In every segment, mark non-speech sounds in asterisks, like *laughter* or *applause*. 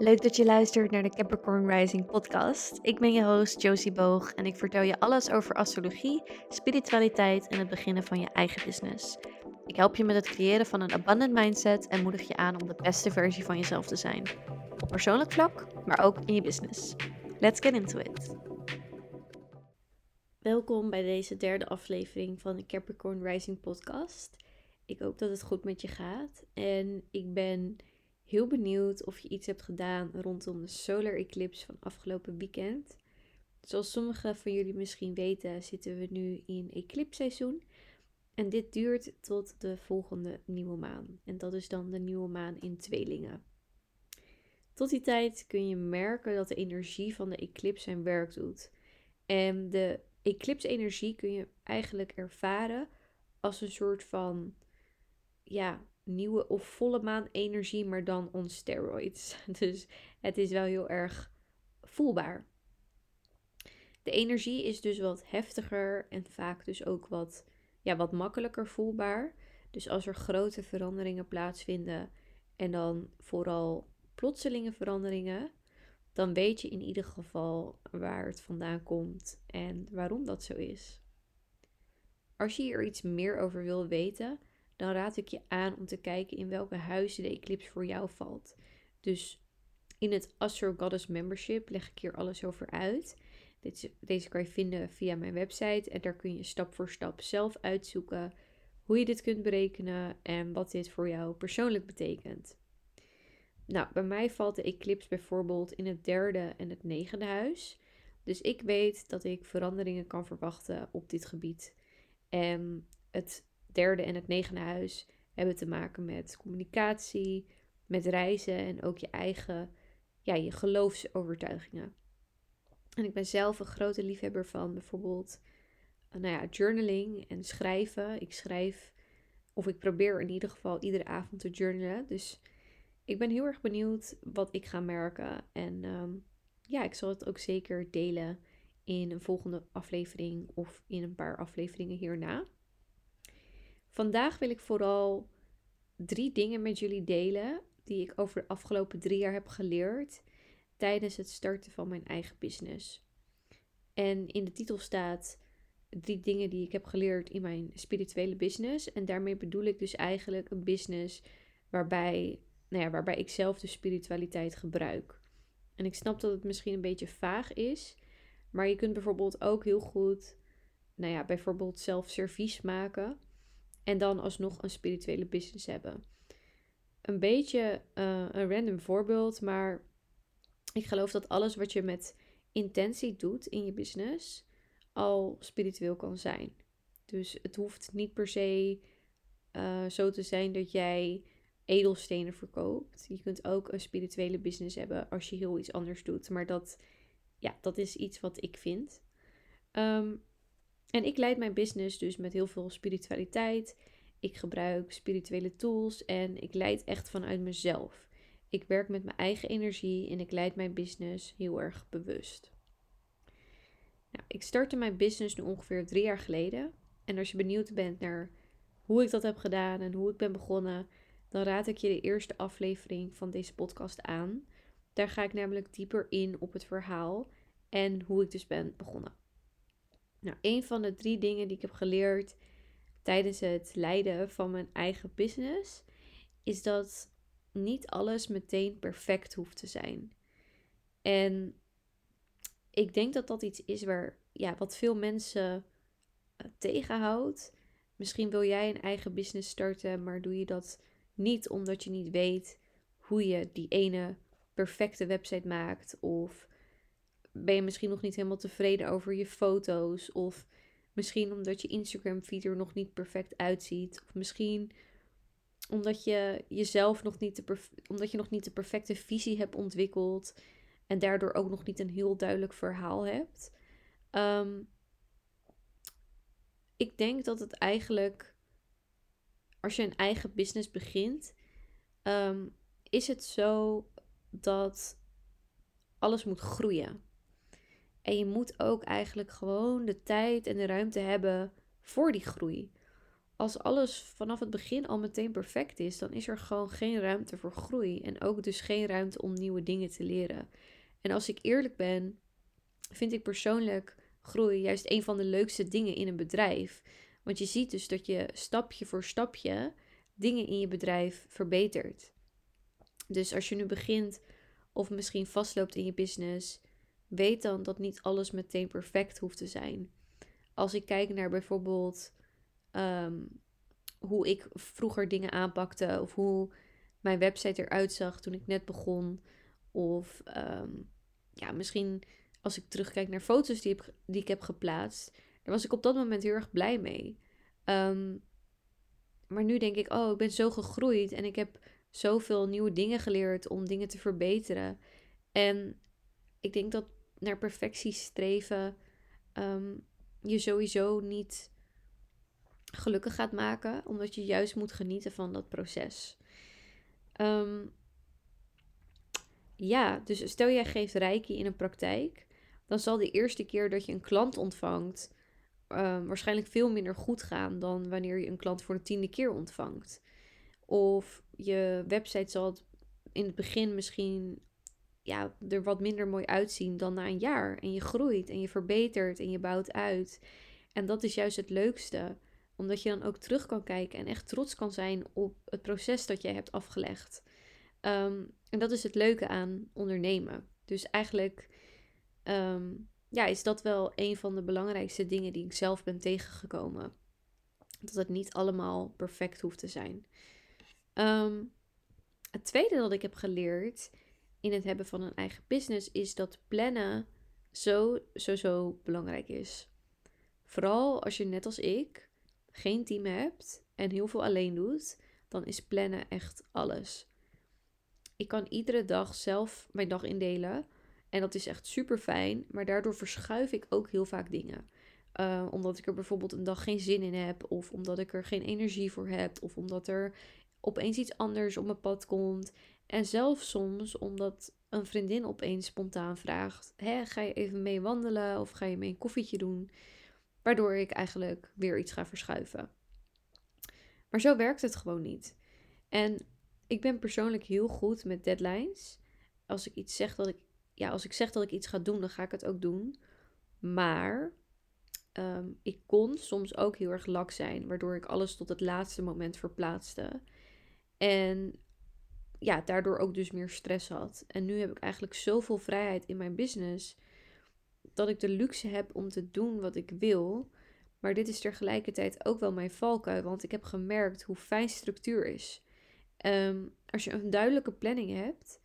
Leuk dat je luistert naar de Capricorn Rising podcast. Ik ben je host Josie Boog en ik vertel je alles over astrologie, spiritualiteit en het beginnen van je eigen business. Ik help je met het creëren van een abundant mindset en moedig je aan om de beste versie van jezelf te zijn. Op persoonlijk vlak, maar ook in je business. Let's get into it. Welkom bij deze derde aflevering van de Capricorn Rising podcast. Ik hoop dat het goed met je gaat en ik ben heel benieuwd of je iets hebt gedaan rondom de solar eclipse van afgelopen weekend. Zoals sommigen van jullie misschien weten, zitten we nu in eclipseizoen. En dit duurt tot de volgende nieuwe maan. En dat is dan de nieuwe maan in tweelingen. Tot die tijd kun je merken dat de energie van de eclipse zijn werk doet. En de eclipse-energie kun je eigenlijk ervaren als een soort van ja, nieuwe of volle maan energie, maar dan on steroids. *laughs* Dus het is wel heel erg voelbaar. De energie is dus wat heftiger en vaak dus ook wat, ja, wat makkelijker voelbaar. Dus als er grote veranderingen plaatsvinden en dan vooral plotselinge veranderingen, dan weet je in ieder geval waar het vandaan komt en waarom dat zo is. Als je hier iets meer over wil weten, dan raad ik je aan om te kijken in welke huizen de eclipse voor jou valt. Dus in het Astro Goddess Membership leg ik hier alles over uit. Deze kan je vinden via mijn website en daar kun je stap voor stap zelf uitzoeken hoe je dit kunt berekenen en wat dit voor jou persoonlijk betekent. Nou, bij mij valt de eclipse bijvoorbeeld in het derde en het negende huis. Dus ik weet dat ik veranderingen kan verwachten op dit gebied. En het derde en het negende huis hebben te maken met communicatie, met reizen en ook je eigen, ja, je geloofsovertuigingen. En ik ben zelf een grote liefhebber van bijvoorbeeld, eh, nou ja, journaling en schrijven. Ik schrijf, of ik probeer in ieder geval iedere avond te journalen. Dus ik ben heel erg benieuwd wat ik ga merken. En ehm, ja, ik zal het ook zeker delen in een volgende aflevering of in een paar afleveringen hierna. Vandaag wil ik vooral drie dingen met jullie delen die ik over de afgelopen drie jaar heb geleerd tijdens het starten van mijn eigen business. En in de titel staat drie dingen die ik heb geleerd in mijn spirituele business. En daarmee bedoel ik dus eigenlijk een business waarbij, nou ja, waarbij ik zelf de spiritualiteit gebruik. En ik snap dat het misschien een beetje vaag is, maar je kunt bijvoorbeeld ook heel goed, nou ja, bijvoorbeeld zelf servies maken. En dan alsnog een spirituele business hebben. Een beetje uh, een random voorbeeld, maar ik geloof dat alles wat je met intentie doet in je business al spiritueel kan zijn. Dus het hoeft niet per se uh, zo te zijn dat jij edelstenen verkoopt. Je kunt ook een spirituele business hebben als je heel iets anders doet. Maar dat, ja, dat is iets wat ik vind. Um, en ik leid mijn business dus met heel veel spiritualiteit. Ik gebruik spirituele tools en ik leid echt vanuit mezelf. Ik werk met mijn eigen energie en ik leid mijn business heel erg bewust. Nou, ik startte mijn business nu ongeveer drie jaar geleden. En als je benieuwd bent naar hoe ik dat heb gedaan en hoe ik ben begonnen, dan raad ik je de eerste aflevering van deze podcast aan. Daar ga ik namelijk dieper in op het verhaal en hoe ik dus ben begonnen. Nou, een van de drie dingen die ik heb geleerd tijdens het leiden van mijn eigen business, is dat niet alles meteen perfect hoeft te zijn. En ik denk dat dat iets is waar, ja, wat veel mensen uh, tegenhoudt. Misschien wil jij een eigen business starten, maar doe je dat niet omdat je niet weet hoe je die ene perfecte website maakt of ben je misschien nog niet helemaal tevreden over je foto's. Of misschien omdat je Instagram feed er nog niet perfect uitziet. Of misschien omdat je jezelf nog niet de, omdat je nog niet de perfecte visie hebt ontwikkeld. En daardoor ook nog niet een heel duidelijk verhaal hebt. Ehm, ik denk dat het eigenlijk, als je een eigen business begint, ehm, is het zo dat alles moet groeien. En je moet ook eigenlijk gewoon de tijd en de ruimte hebben voor die groei. als alles vanaf het begin al meteen perfect is, dan is er gewoon geen ruimte voor groei. En ook dus geen ruimte om nieuwe dingen te leren. En als ik eerlijk ben, vind ik persoonlijk groei juist een van de leukste dingen in een bedrijf. Want je ziet dus dat je stapje voor stapje dingen in je bedrijf verbetert. Dus als je nu begint of misschien vastloopt in je business, weet dan dat niet alles meteen perfect hoeft te zijn. Als ik kijk naar bijvoorbeeld ehm, hoe ik vroeger dingen aanpakte of hoe mijn website eruit zag toen ik net begon, of ehm, ja, misschien als ik terugkijk naar foto's die, ik, die ik heb geplaatst, daar was ik op dat moment heel erg blij mee. Ehm, maar nu denk ik, oh, ik ben zo gegroeid en ik heb zoveel nieuwe dingen geleerd om dingen te verbeteren. En ik denk dat naar perfectie streven ehm, je sowieso niet gelukkig gaat maken, omdat je juist moet genieten van dat proces. Ehm, ja, dus stel jij geeft reiki in een praktijk, dan zal de eerste keer dat je een klant ontvangt um, waarschijnlijk veel minder goed gaan dan wanneer je een klant voor de tiende keer ontvangt. Of je website zal in het begin misschien ja, er wat minder mooi uitzien dan na een jaar. En je groeit en je verbetert en je bouwt uit. En dat is juist het leukste. Omdat je dan ook terug kan kijken en echt trots kan zijn op het proces dat jij hebt afgelegd. Ehm, en dat is het leuke aan ondernemen. Dus eigenlijk ehm, ja, is dat wel een van de belangrijkste dingen die ik zelf ben tegengekomen. Dat het niet allemaal perfect hoeft te zijn. Ehm, het tweede dat ik heb geleerd in het hebben van een eigen business is dat plannen zo, zo, zo belangrijk is. Vooral als je net als ik geen team hebt en heel veel alleen doet, dan is plannen echt alles. Ik kan iedere dag zelf mijn dag indelen en dat is echt super fijn. Maar daardoor verschuif ik ook heel vaak dingen. Uh, omdat ik er bijvoorbeeld een dag geen zin in heb. Of omdat ik er geen energie voor heb. Of omdat er opeens iets anders op mijn pad komt. En zelfs soms omdat een vriendin opeens spontaan vraagt: Hè, ga je even mee wandelen of ga je mee een koffietje doen? Waardoor ik eigenlijk weer iets ga verschuiven. Maar zo werkt het gewoon niet. En ik ben persoonlijk heel goed met deadlines. Als ik iets zeg dat ik ja, als ik zeg dat ik iets ga doen, dan ga ik het ook doen. Maar ehm, ik kon soms ook heel erg lak zijn, waardoor ik alles tot het laatste moment verplaatste. En ja, daardoor ook dus meer stress had. En nu heb ik eigenlijk zoveel vrijheid in mijn business dat ik de luxe heb om te doen wat ik wil. Maar dit is tegelijkertijd ook wel mijn valkuil, want ik heb gemerkt hoe fijn structuur is. Ehm, als je een duidelijke planning hebt,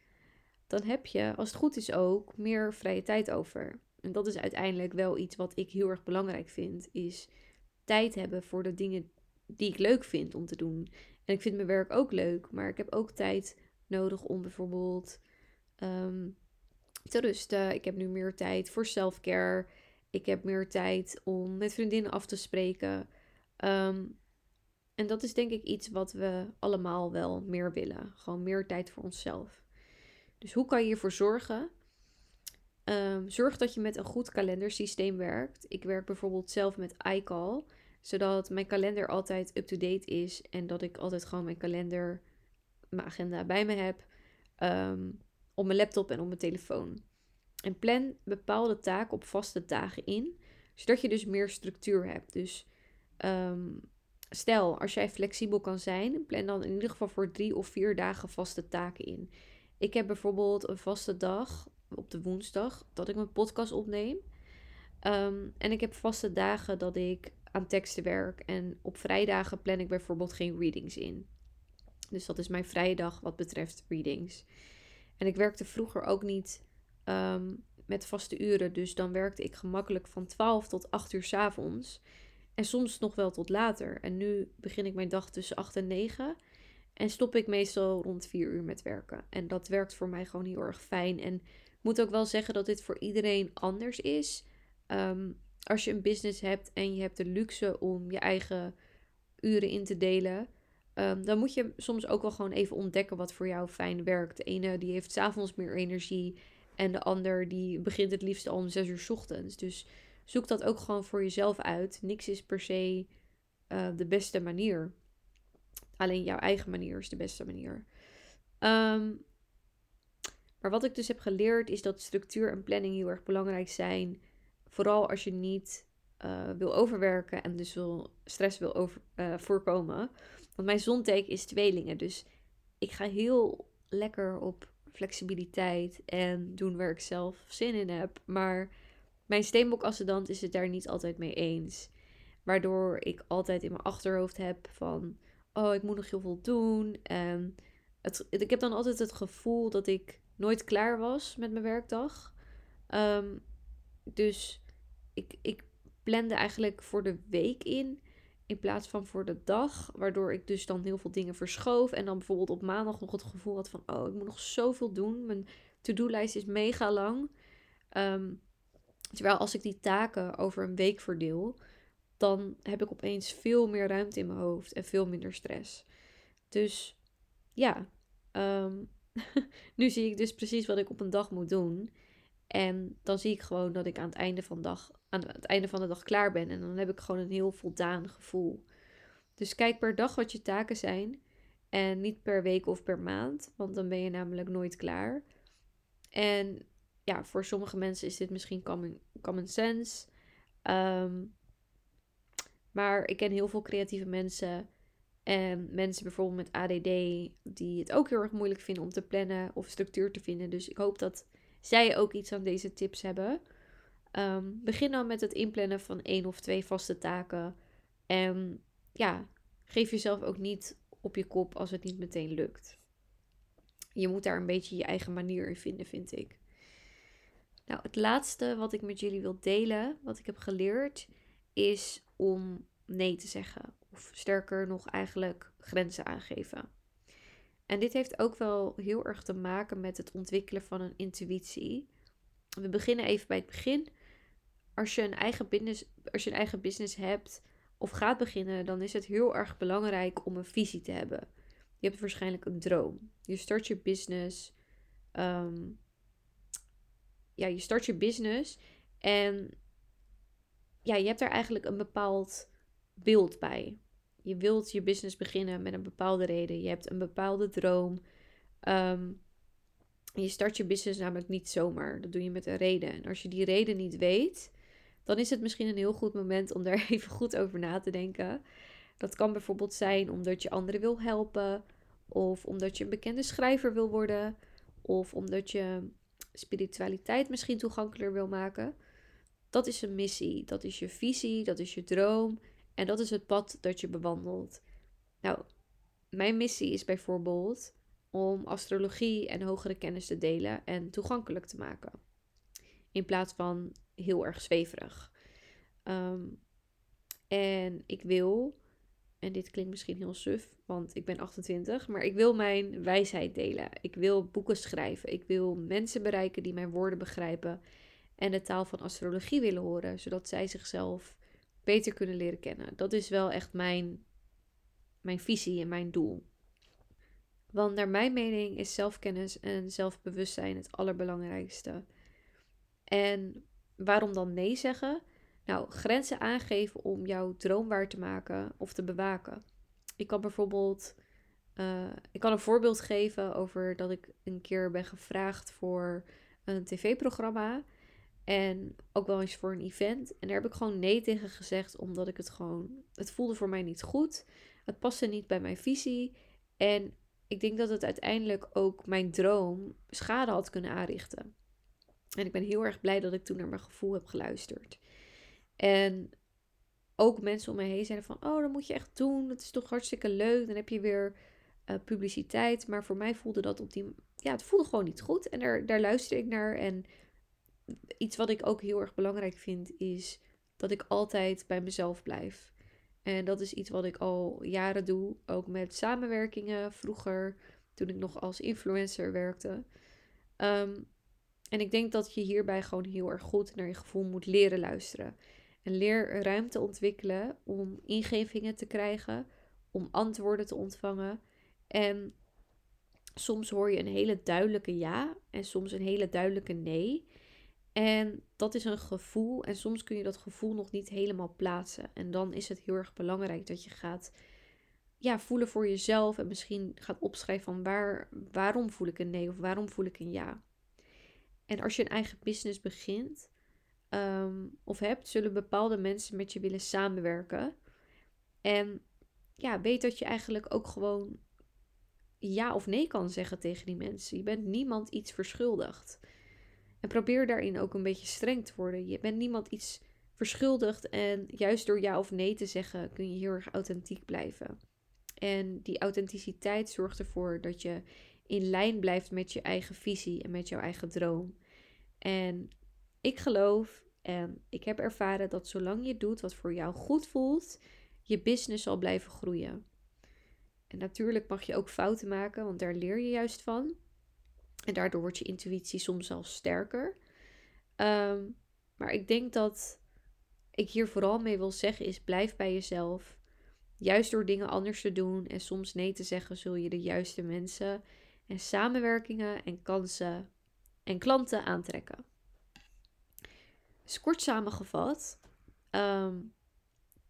dan heb je, als het goed is ook, meer vrije tijd over. En dat is uiteindelijk wel iets wat ik heel erg belangrijk vind, is tijd hebben voor de dingen die ik leuk vind om te doen. En ik vind mijn werk ook leuk, maar ik heb ook tijd nodig om bijvoorbeeld ehm, te rusten. Ik heb nu meer tijd voor selfcare. Ik heb meer tijd om met vriendinnen af te spreken. Ehm, en dat is denk ik iets wat we allemaal wel meer willen. Gewoon meer tijd voor onszelf. Dus hoe kan je hiervoor zorgen? Um, zorg dat je met een goed kalendersysteem werkt. Ik werk bijvoorbeeld zelf met iCall, zodat mijn kalender altijd up-to-date is en dat ik altijd gewoon mijn kalender, mijn agenda bij me heb, um, op mijn laptop en op mijn telefoon. En plan bepaalde taken op vaste dagen in, zodat je dus meer structuur hebt. Dus um, stel, als jij flexibel kan zijn, plan dan in ieder geval voor drie of vier dagen vaste taken in. Ik heb bijvoorbeeld een vaste dag op de woensdag dat ik mijn podcast opneem. Ehm, en ik heb vaste dagen dat ik aan teksten werk. En op vrijdagen plan ik bijvoorbeeld geen readings in. Dus dat is mijn vrije dag wat betreft readings. En ik werkte vroeger ook niet ehm, met vaste uren. Dus dan werkte ik gemakkelijk van 12 tot 8 uur s avonds. En soms nog wel tot later. En nu begin ik mijn dag tussen 8 en 9. En stop ik meestal rond vier uur met werken. En dat werkt voor mij gewoon heel erg fijn. En ik moet ook wel zeggen dat dit voor iedereen anders is. Ehm, als je een business hebt en je hebt de luxe om je eigen uren in te delen. Um, dan moet je soms ook wel gewoon even ontdekken wat voor jou fijn werkt. De ene die heeft s'avonds meer energie. En de ander die begint het liefst al om zes uur ochtends. Dus zoek dat ook gewoon voor jezelf uit. Niks is per se eh, de beste manier. Alleen jouw eigen manier is de beste manier. Ehm, maar wat ik dus heb geleerd is dat structuur en planning heel erg belangrijk zijn. Vooral als je niet uh, wil overwerken en dus wil, stress wil uh, voorkomen. Want mijn zonteken is tweelingen. Dus ik ga heel lekker op flexibiliteit en doen waar ik zelf zin in heb. Maar mijn steenbok-ascendant is het daar niet altijd mee eens. Waardoor ik altijd in mijn achterhoofd heb van... Oh, ik moet nog heel veel doen. En het, ik heb dan altijd het gevoel dat ik nooit klaar was met mijn werkdag. Um, dus ik, ik plande eigenlijk voor de week in. In plaats van voor de dag. Waardoor ik dus dan heel veel dingen verschoof. En dan bijvoorbeeld op maandag nog het gevoel had van... Oh, ik moet nog zoveel doen. Mijn to-do-lijst is mega lang. Um, terwijl als ik die taken over een week verdeel... Dan heb ik opeens veel meer ruimte in mijn hoofd. En veel minder stress. Dus ja. Um, *laughs* nu zie ik dus precies wat ik op een dag moet doen. En dan zie ik gewoon dat ik aan het einde van de dag, aan het einde van de dag klaar ben. En dan heb ik gewoon een heel voldaan gevoel. Dus kijk per dag wat je taken zijn. En niet per week of per maand. Want dan ben je namelijk nooit klaar. En ja, voor sommige mensen is dit misschien common, common sense. Um, maar ik ken heel veel creatieve mensen. En mensen bijvoorbeeld met ADD, die het ook heel erg moeilijk vinden om te plannen of structuur te vinden. Dus ik hoop dat zij ook iets aan deze tips hebben. Um, begin dan met het inplannen van één of twee vaste taken. En ja, geef jezelf ook niet op je kop als het niet meteen lukt. Je moet daar een beetje je eigen manier in vinden, vind ik. Nou, het laatste wat ik met jullie wil delen, wat ik heb geleerd, is om nee te zeggen. Of sterker nog, eigenlijk grenzen aangeven. En dit heeft ook wel heel erg te maken met het ontwikkelen van een intuïtie. We beginnen even bij het begin. Als je een eigen business, als je een eigen business hebt of gaat beginnen, dan is het heel erg belangrijk om een visie te hebben. Je hebt waarschijnlijk een droom. Je start je business. Ehm, ja, je start je business en ja, je hebt daar eigenlijk een bepaald beeld bij. Je wilt je business beginnen met een bepaalde reden. Je hebt een bepaalde droom. Ehm, je start je business namelijk niet zomaar. Dat doe je met een reden. En als je die reden niet weet, dan is het misschien een heel goed moment om daar *laughs* even goed over na te denken. Dat kan bijvoorbeeld zijn omdat je anderen wil helpen, of omdat je een bekende schrijver wil worden, of omdat je spiritualiteit misschien toegankelijker wil maken. Dat is een missie, dat is je visie, dat is je droom. En dat is het pad dat je bewandelt. Nou, mijn missie is bijvoorbeeld om astrologie en hogere kennis te delen en toegankelijk te maken. In plaats van heel erg zweverig. Ehm, en ik wil, en dit klinkt misschien heel suf, want ik ben 28, maar ik wil mijn wijsheid delen. Ik wil boeken schrijven. Ik wil mensen bereiken die mijn woorden begrijpen en de taal van astrologie willen horen, zodat zij zichzelf beter kunnen leren kennen. Dat is wel echt mijn, mijn visie en mijn doel. Want naar mijn mening is zelfkennis en zelfbewustzijn het allerbelangrijkste. En waarom dan nee zeggen? Nou, grenzen aangeven om jouw droom waar te maken of te bewaken. Ik kan bijvoorbeeld, uh, ik kan een voorbeeld geven over dat ik een keer ben gevraagd voor een tv-programma. En ook wel eens voor een event. En daar heb ik gewoon nee tegen gezegd, omdat ik het gewoon. Het voelde voor mij niet goed. Het paste niet bij mijn visie. En ik denk dat het uiteindelijk ook mijn droom schade had kunnen aanrichten. En ik ben heel erg blij dat ik toen naar mijn gevoel heb geluisterd. En ook mensen om me heen zeiden van, oh, dat moet je echt doen. Het is toch hartstikke leuk. Dan heb je weer uh, publiciteit. Maar voor mij voelde dat op die... Ja, het voelde gewoon niet goed. En daar, daar luisterde ik naar. En iets wat ik ook heel erg belangrijk vind, is dat ik altijd bij mezelf blijf. En dat is iets wat ik al jaren doe, ook met samenwerkingen vroeger, toen ik nog als influencer werkte. Ehm, en ik denk dat je hierbij gewoon heel erg goed naar je gevoel moet leren luisteren. En leer ruimte ontwikkelen om ingevingen te krijgen, om antwoorden te ontvangen. En soms hoor je een hele duidelijke ja en soms een hele duidelijke nee. En dat is een gevoel. En soms kun je dat gevoel nog niet helemaal plaatsen. En dan is het heel erg belangrijk dat je gaat ja, voelen voor jezelf. En misschien gaat opschrijven van waar, waarom voel ik een nee of waarom voel ik een ja. En als je een eigen business begint ehm, of hebt, zullen bepaalde mensen met je willen samenwerken. En ja, weet dat je eigenlijk ook gewoon ja of nee kan zeggen tegen die mensen. Je bent niemand iets verschuldigd. En probeer daarin ook een beetje streng te worden. Je bent niemand iets verschuldigd en juist door ja of nee te zeggen kun je heel erg authentiek blijven. En die authenticiteit zorgt ervoor dat je in lijn blijft met je eigen visie en met jouw eigen droom. En ik geloof en ik heb ervaren dat zolang je doet wat voor jou goed voelt, je business zal blijven groeien. En natuurlijk mag je ook fouten maken, want daar leer je juist van. En daardoor wordt je intuïtie soms zelfs sterker. Ehm, maar ik denk dat ik hier vooral mee wil zeggen is blijf bij jezelf. Juist door dingen anders te doen en soms nee te zeggen, zul je de juiste mensen en samenwerkingen en kansen en klanten aantrekken. Dus kort samengevat, ehm,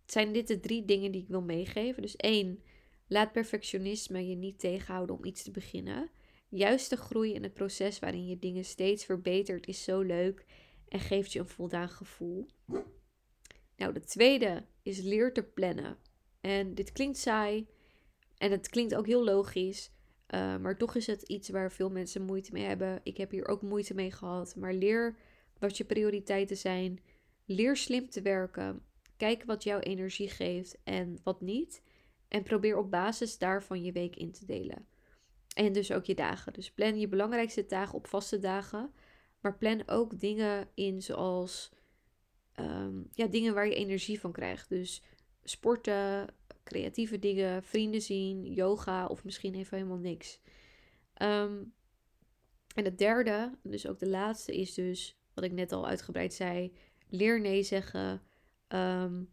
zijn dit de drie dingen die ik wil meegeven. Dus één, laat perfectionisme je niet tegenhouden om iets te beginnen. Juist de groei in het proces waarin je dingen steeds verbetert is zo leuk en geeft je een voldaan gevoel. Nou, de tweede is leer te plannen. En dit klinkt saai en het klinkt ook heel logisch, uh, maar toch is het iets waar veel mensen moeite mee hebben. Ik heb hier ook moeite mee gehad, maar leer wat je prioriteiten zijn. Leer slim te werken. Kijk wat jouw energie geeft en wat niet. En probeer op basis daarvan je week in te delen. En dus ook je dagen. Dus plan je belangrijkste dagen op vaste dagen. Maar plan ook dingen in zoals ehm, ja, dingen waar je energie van krijgt. Dus sporten, creatieve dingen, vrienden zien, yoga of misschien even helemaal niks. Ehm, en het derde, dus ook de laatste, is dus wat ik net al uitgebreid zei: leer nee zeggen. Um,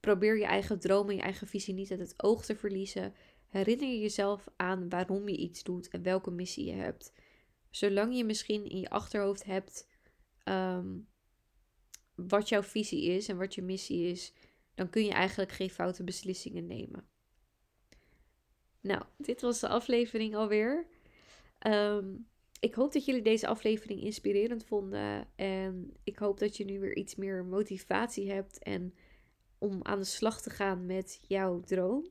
probeer je eigen dromen, je eigen visie niet uit het oog te verliezen. Herinner je jezelf aan waarom je iets doet en welke missie je hebt. Zolang je misschien in je achterhoofd hebt ehm, wat jouw visie is en wat je missie is, dan kun je eigenlijk geen foute beslissingen nemen. Nou, dit was de aflevering alweer. Um, ik hoop dat jullie deze aflevering inspirerend vonden. En ik hoop dat je nu weer iets meer motivatie hebt en om aan de slag te gaan met jouw droom.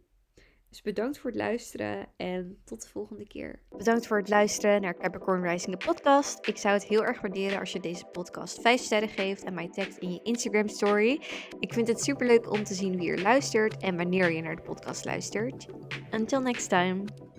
Dus bedankt voor het luisteren en tot de volgende keer. Bedankt voor het luisteren naar Capricorn Rising, de podcast. Ik zou het heel erg waarderen als je deze podcast 5 sterren geeft en mij tagt in je Instagram story. Ik vind het super leuk om te zien wie er luistert en wanneer je naar de podcast luistert. Until next time.